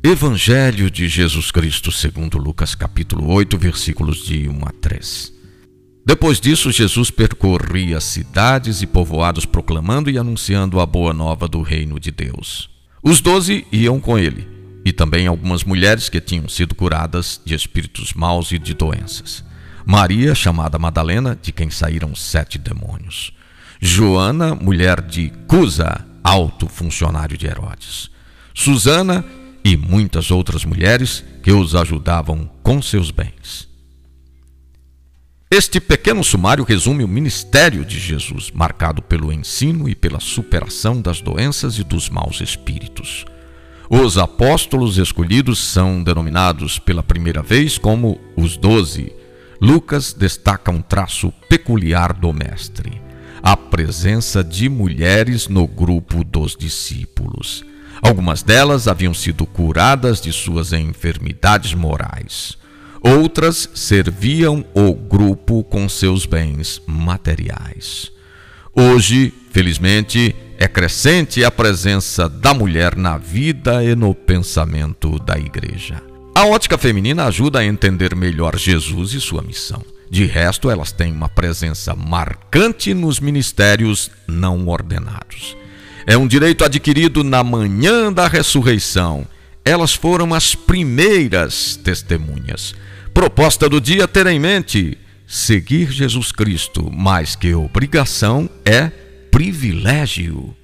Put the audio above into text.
Evangelho de Jesus Cristo, segundo Lucas capítulo 8, versículos de 1 a 3. Depois disso, Jesus percorria cidades e povoados proclamando e anunciando a boa nova do reino de Deus. Os doze iam com ele, e também algumas mulheres que tinham sido curadas de espíritos maus e de doenças. Maria, chamada Madalena, de quem saíram sete demônios. Joana, mulher de Cusa, alto funcionário de Herodes. Susana e muitas outras mulheres que os ajudavam com seus bens. Este pequeno sumário resume o ministério de Jesus, marcado pelo ensino e pela superação das doenças e dos maus espíritos. Os apóstolos escolhidos são denominados pela primeira vez como os doze. Lucas destaca um traço peculiar do Mestre: a presença de mulheres no grupo dos discípulos. Algumas delas haviam sido curadas de suas enfermidades morais. Outras serviam o grupo com seus bens materiais. Hoje, felizmente, é crescente a presença da mulher na vida e no pensamento da igreja. A ótica feminina ajuda a entender melhor Jesus e sua missão. De resto, elas têm uma presença marcante nos ministérios não ordenados. É um direito adquirido na manhã da ressurreição. Elas foram as primeiras testemunhas. Proposta do dia ter em mente: seguir Jesus Cristo, mais que obrigação, é privilégio.